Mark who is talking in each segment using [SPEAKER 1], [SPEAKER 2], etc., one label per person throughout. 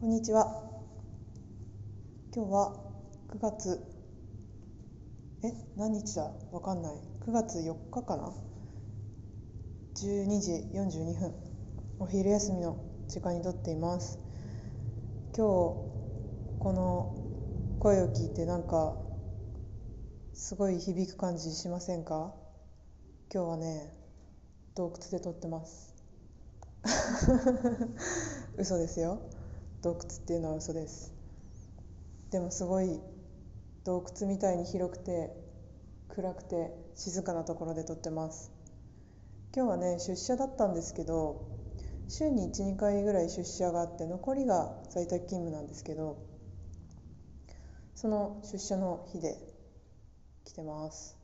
[SPEAKER 1] こんにちは。今日は9月、え、何日だ？わかんない。9月4日かな ?12 時42分。お昼休みの時間にとっています。今日、この声を聞いてなんか、すごい響く感じしませんか？今日はね、洞窟で撮ってます。嘘ですよ。洞窟っていうのは嘘です。でもすごい洞窟みたいに広くて暗くて静かなところで撮ってます。今日はね出社だったんですけど週に12回ぐらい出社があって残りが在宅勤務なんですけどその出社の日で来てます。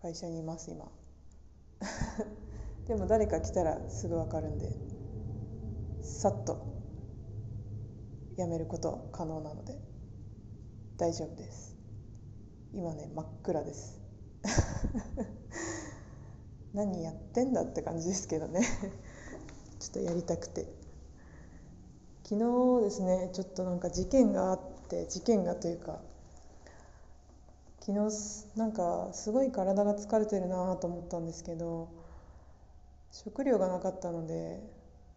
[SPEAKER 1] 会社にいます今。でも誰か来たらすぐ分かるんでさっとやめること可能なので。大丈夫です。今ね真っ暗です。何やってんだって感じですけどね。ちょっとやりたくて。昨日ですねちょっとなんか事件があって事件がというか昨日なんかすごい体が疲れてるなと思ったんですけど食料がなかったので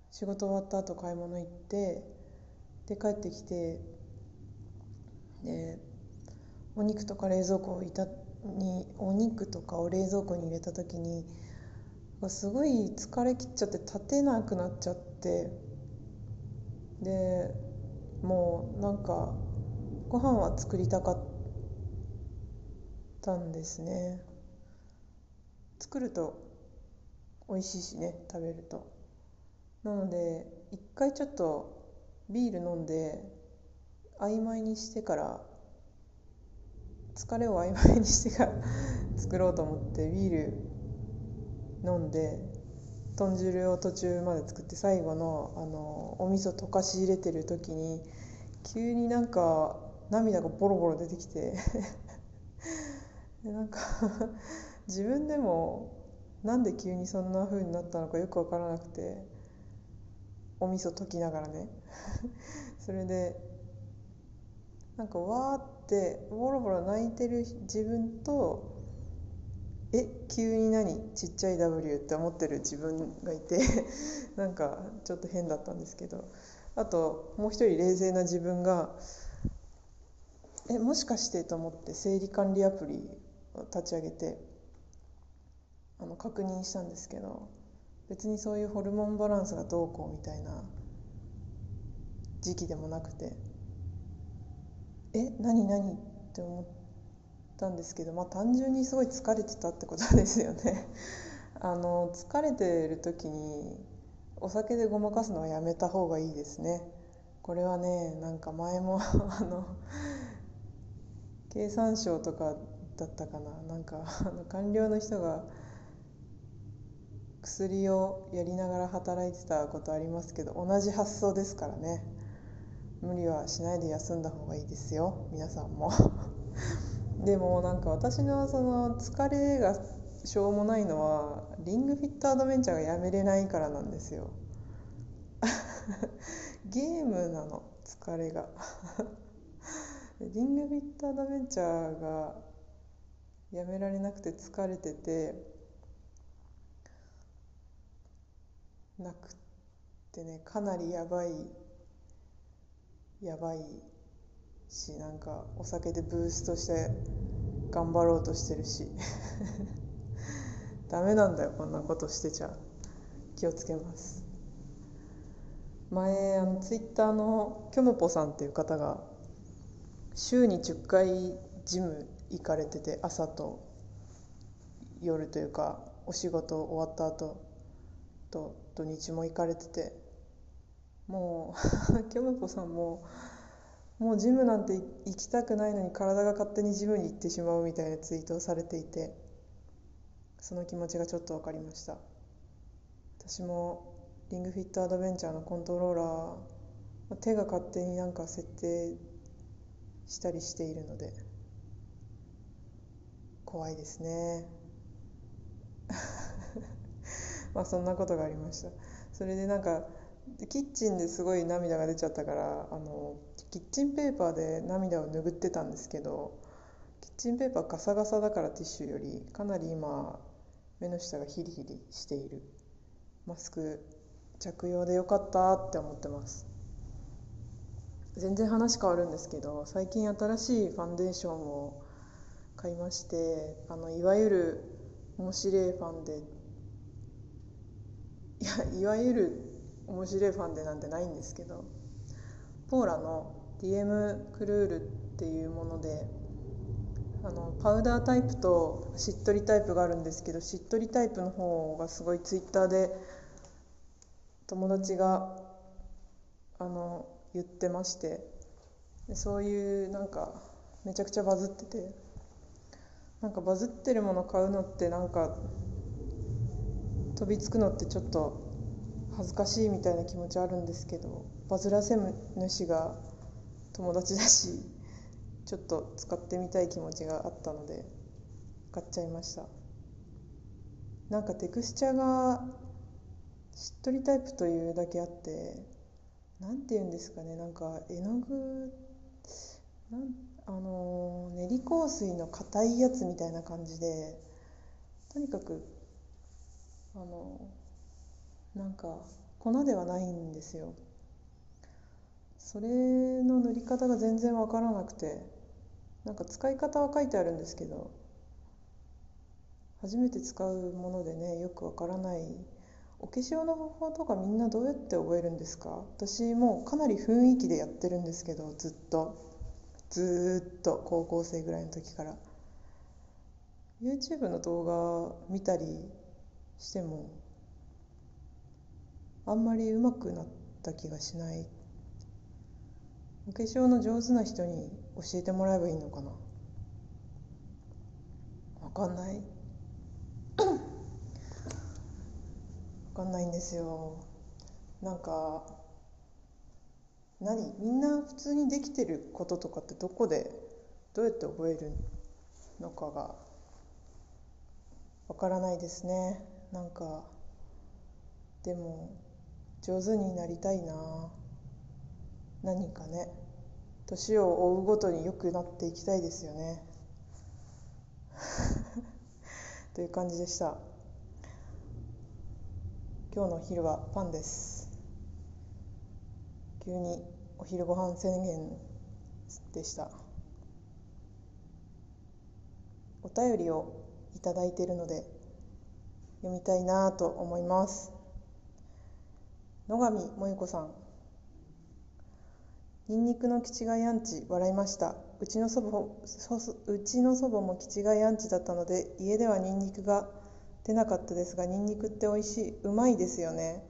[SPEAKER 1] 仕事終わった後買い物行ってで帰ってきてでお肉とか冷蔵庫をいたにお肉とかを冷蔵庫に入れた時にすごい疲れきっちゃって立てなくなっちゃってでもうなんかご飯は作りたかったんですね。作ると美味しいしね食べると。なので一回ちょっとビール飲んで曖昧にしてから疲れを曖昧にしてから 作ろうと思ってビール飲んで豚汁を途中まで作って最後のあのお味噌溶かし入れてる時に急になんか涙がボロボロ出てきてで なんか自分でもなんで急にそんな風になったのかよく分からなくて。お味噌溶きながらね。それでなんかわーってボロボロ泣いてる自分とえ急に何？ちっちゃい W って思ってる自分がいて なんかちょっと変だったんですけど。あともう一人冷静な自分がえもしかしてと思って生理管理アプリを立ち上げてあの確認したんですけど。別にそういうホルモンバランスがどうこうみたいな時期でもなくてえ何何って思ったんですけどまあ単純にすごい疲れてたってことですよね。あの疲れてる時にお酒でごまかすのはやめた方がいいですね。これはねなんか前も あの経産省とかだったかな。なんかあの官僚の人が薬をやりながら働いてたことありますけど同じ発想ですからね。無理はしないで休んだ方がいいですよ。皆さんも。でもなんか私のその疲れがしょうもないのはリングフィットアドベンチャーがやめれないからなんですよ。ゲームなの疲れが。リングフィットアドベンチャーがやめられなくて疲れててなくってねかなりやばいやばいしなんかお酒でブーストして頑張ろうとしてるし。ダメなんだよこんなことしてちゃ。気をつけます。前あのツイッターのキョムポさんっていう方が週に10回ジム行かれてて朝と夜というかお仕事終わった後と土日も行かれてて。もう キョムポさんももうジムなんて行きたくないのに体が勝手にジムに行ってしまうみたいなツイートをされていて。その気持ちがちょっと分かりました。私もリングフィットアドベンチャーのコントローラー手が勝手になんか設定したりしているので。怖いですね。まあそんなことがありました。それでなんかキッチンですごい涙が出ちゃったからあのキッチンペーパーで涙を拭ってたんですけどキッチンペーパーガサガサだからティッシュよりかなり今目の下がヒリヒリしている。マスク着用でよかったって思ってます。全然話変わるんですけど最近新しいファンデーションを買いましてあのいわゆる面白いファンデいやいわゆる面白いファンデなんてないんですけどポーラの DM クルールっていうものであのパウダータイプとしっとりタイプがあるんですけどしっとりタイプの方がすごいツイッターで友達があの言ってましてでそういうなんかめちゃくちゃバズっててなんかバズってるもの買うのってなんか飛びつくのってちょっと恥ずかしいみたいな気持ちあるんですけどバズらせ主が友達だしちょっと使ってみたい気持ちがあったので買っちゃいました。なんかテクスチャがしっとりタイプというだけあって何て言うんですかねなんか絵の具なんあの練り香水の硬いやつみたいな感じでとにかくあのなんか粉ではないんですよ。それの塗り方が全然わからなくてなんか使い方は書いてあるんですけど初めて使うものでねよくわからない。お化粧の方法とかみんなどうやって覚えるんですか？私もうかなり雰囲気でやってるんですけどずっと。ずっと高校生ぐらいの時から。YouTube の動画見たりしてもあんまり上手くなった気がしない。お化粧の上手な人に教えてもらえばいいのかな。わかんない。わかんないんですよ。なんか何？みんな普通にできてることとかってどこで？どうやって覚えるのかがわからないですね。なんかでも上手になりたいな。何かね。年を追うごとに良くなっていきたいですよね。という感じでした。今日のお昼はパンです。急にお昼ご飯宣言でした。お便りをいただいているので読みたいなと思います。野上萌子さん。ニンニクの気違いアンチ笑いました。うちの祖母うちの祖母も気違いアンチだったので家ではニンニクが出なかったですがニンニクって美味しい。うまいですよね。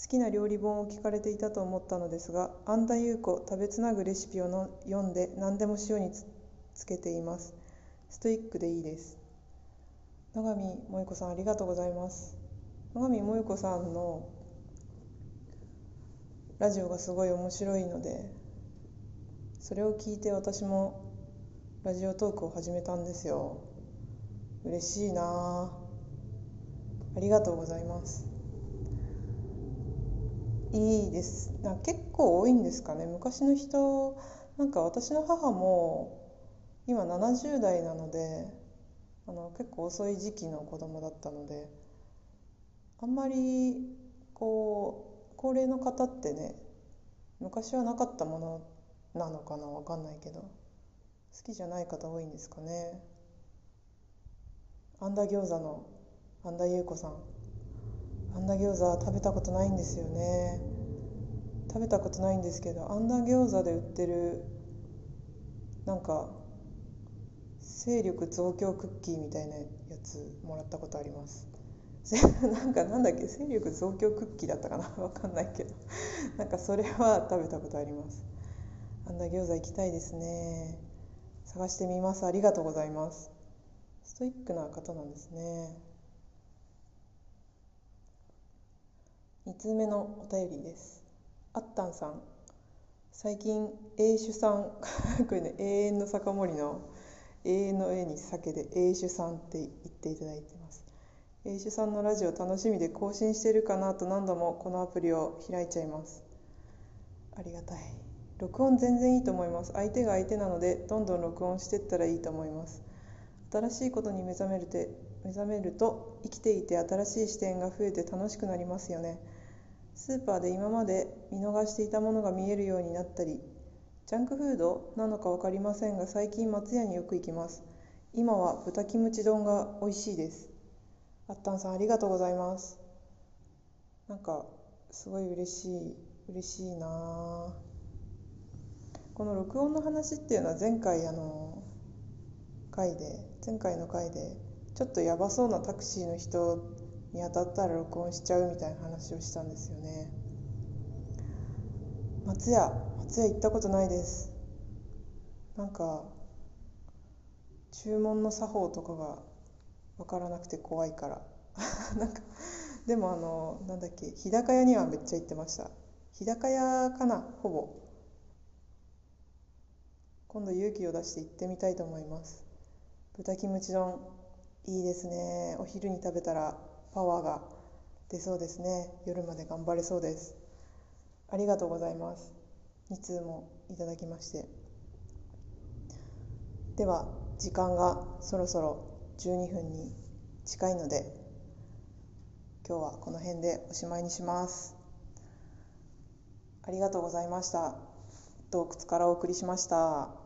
[SPEAKER 1] 好きな料理本を聞かれていたと思ったのですが安田優子食べつなぐレシピをの読んで何でも塩につけています。ストイックでいいです。野上萌子さんありがとうございます。野上萌子さんのラジオがすごい面白いのでそれを聞いて私もラジオトークを始めたんですよ。嬉しいな。ありがとうございます。いいです。な結構多いんですかね。昔の人なんか私の母も今70代なのであの結構遅い時期の子供だったのであんまりこう高齢の方ってね昔はなかったものなのかなわかんないけど好きじゃない方多いんですかね。あんだ餃子の安田優子さん。あんだ餃子食べたことないんですよね。食べたことないんですけどあんだ餃子で売ってるなんか勢力増強クッキーみたいなやつもらったことあります。なんかなんだっけ？勢力増強クッキーだったかな？わかんないけど。なんかそれは食べたことあります。あんだ餃子行きたいですね。探してみます。ありがとうございます。ストイックな方なんですね。2通目のお便りです。あったんさん。最近永酒さんこれね永遠の酒盛りの永遠の永に酒で永酒さんって言っていただいてます英酒さんのラジオ楽しみで更新してるかなと何度もこのアプリを開いちゃいます。ありがたい。録音全然いいと思います。相手が相手なのでどんどん録音してったらいいと思います。新しいことに目覚めるて目覚めると生きていて新しい視点が増えて楽しくなりますよね。スーパーで今まで見逃していたものが見えるようになったりジャンクフードなのか分かりませんが最近松屋によく行きます。今は豚キムチ丼が美味しいです。あったんさんありがとうございます。なんかすごい嬉しい嬉しいな。この録音の話っていうのは前回あの回で前回の回でちょっとやばそうなタクシーの人に当たったら録音しちゃうみたいな話をしたんですよね。松屋松屋行ったことないです。なんか注文の作法とかが分からなくて怖いから。なんかでもあのなんだっけ日高屋にはめっちゃ行ってました。日高屋かなほぼ。今度勇気を出して行ってみたいと思います。豚キムチ丼いいですね。お昼に食べたらパワーが出そうですね。夜まで頑張れそうです。ありがとうございます。2通もいただきまして。では時間がそろそろ12分に近いので今日はこの辺でおしまいにします。ありがとうございました。洞窟からお送りしました。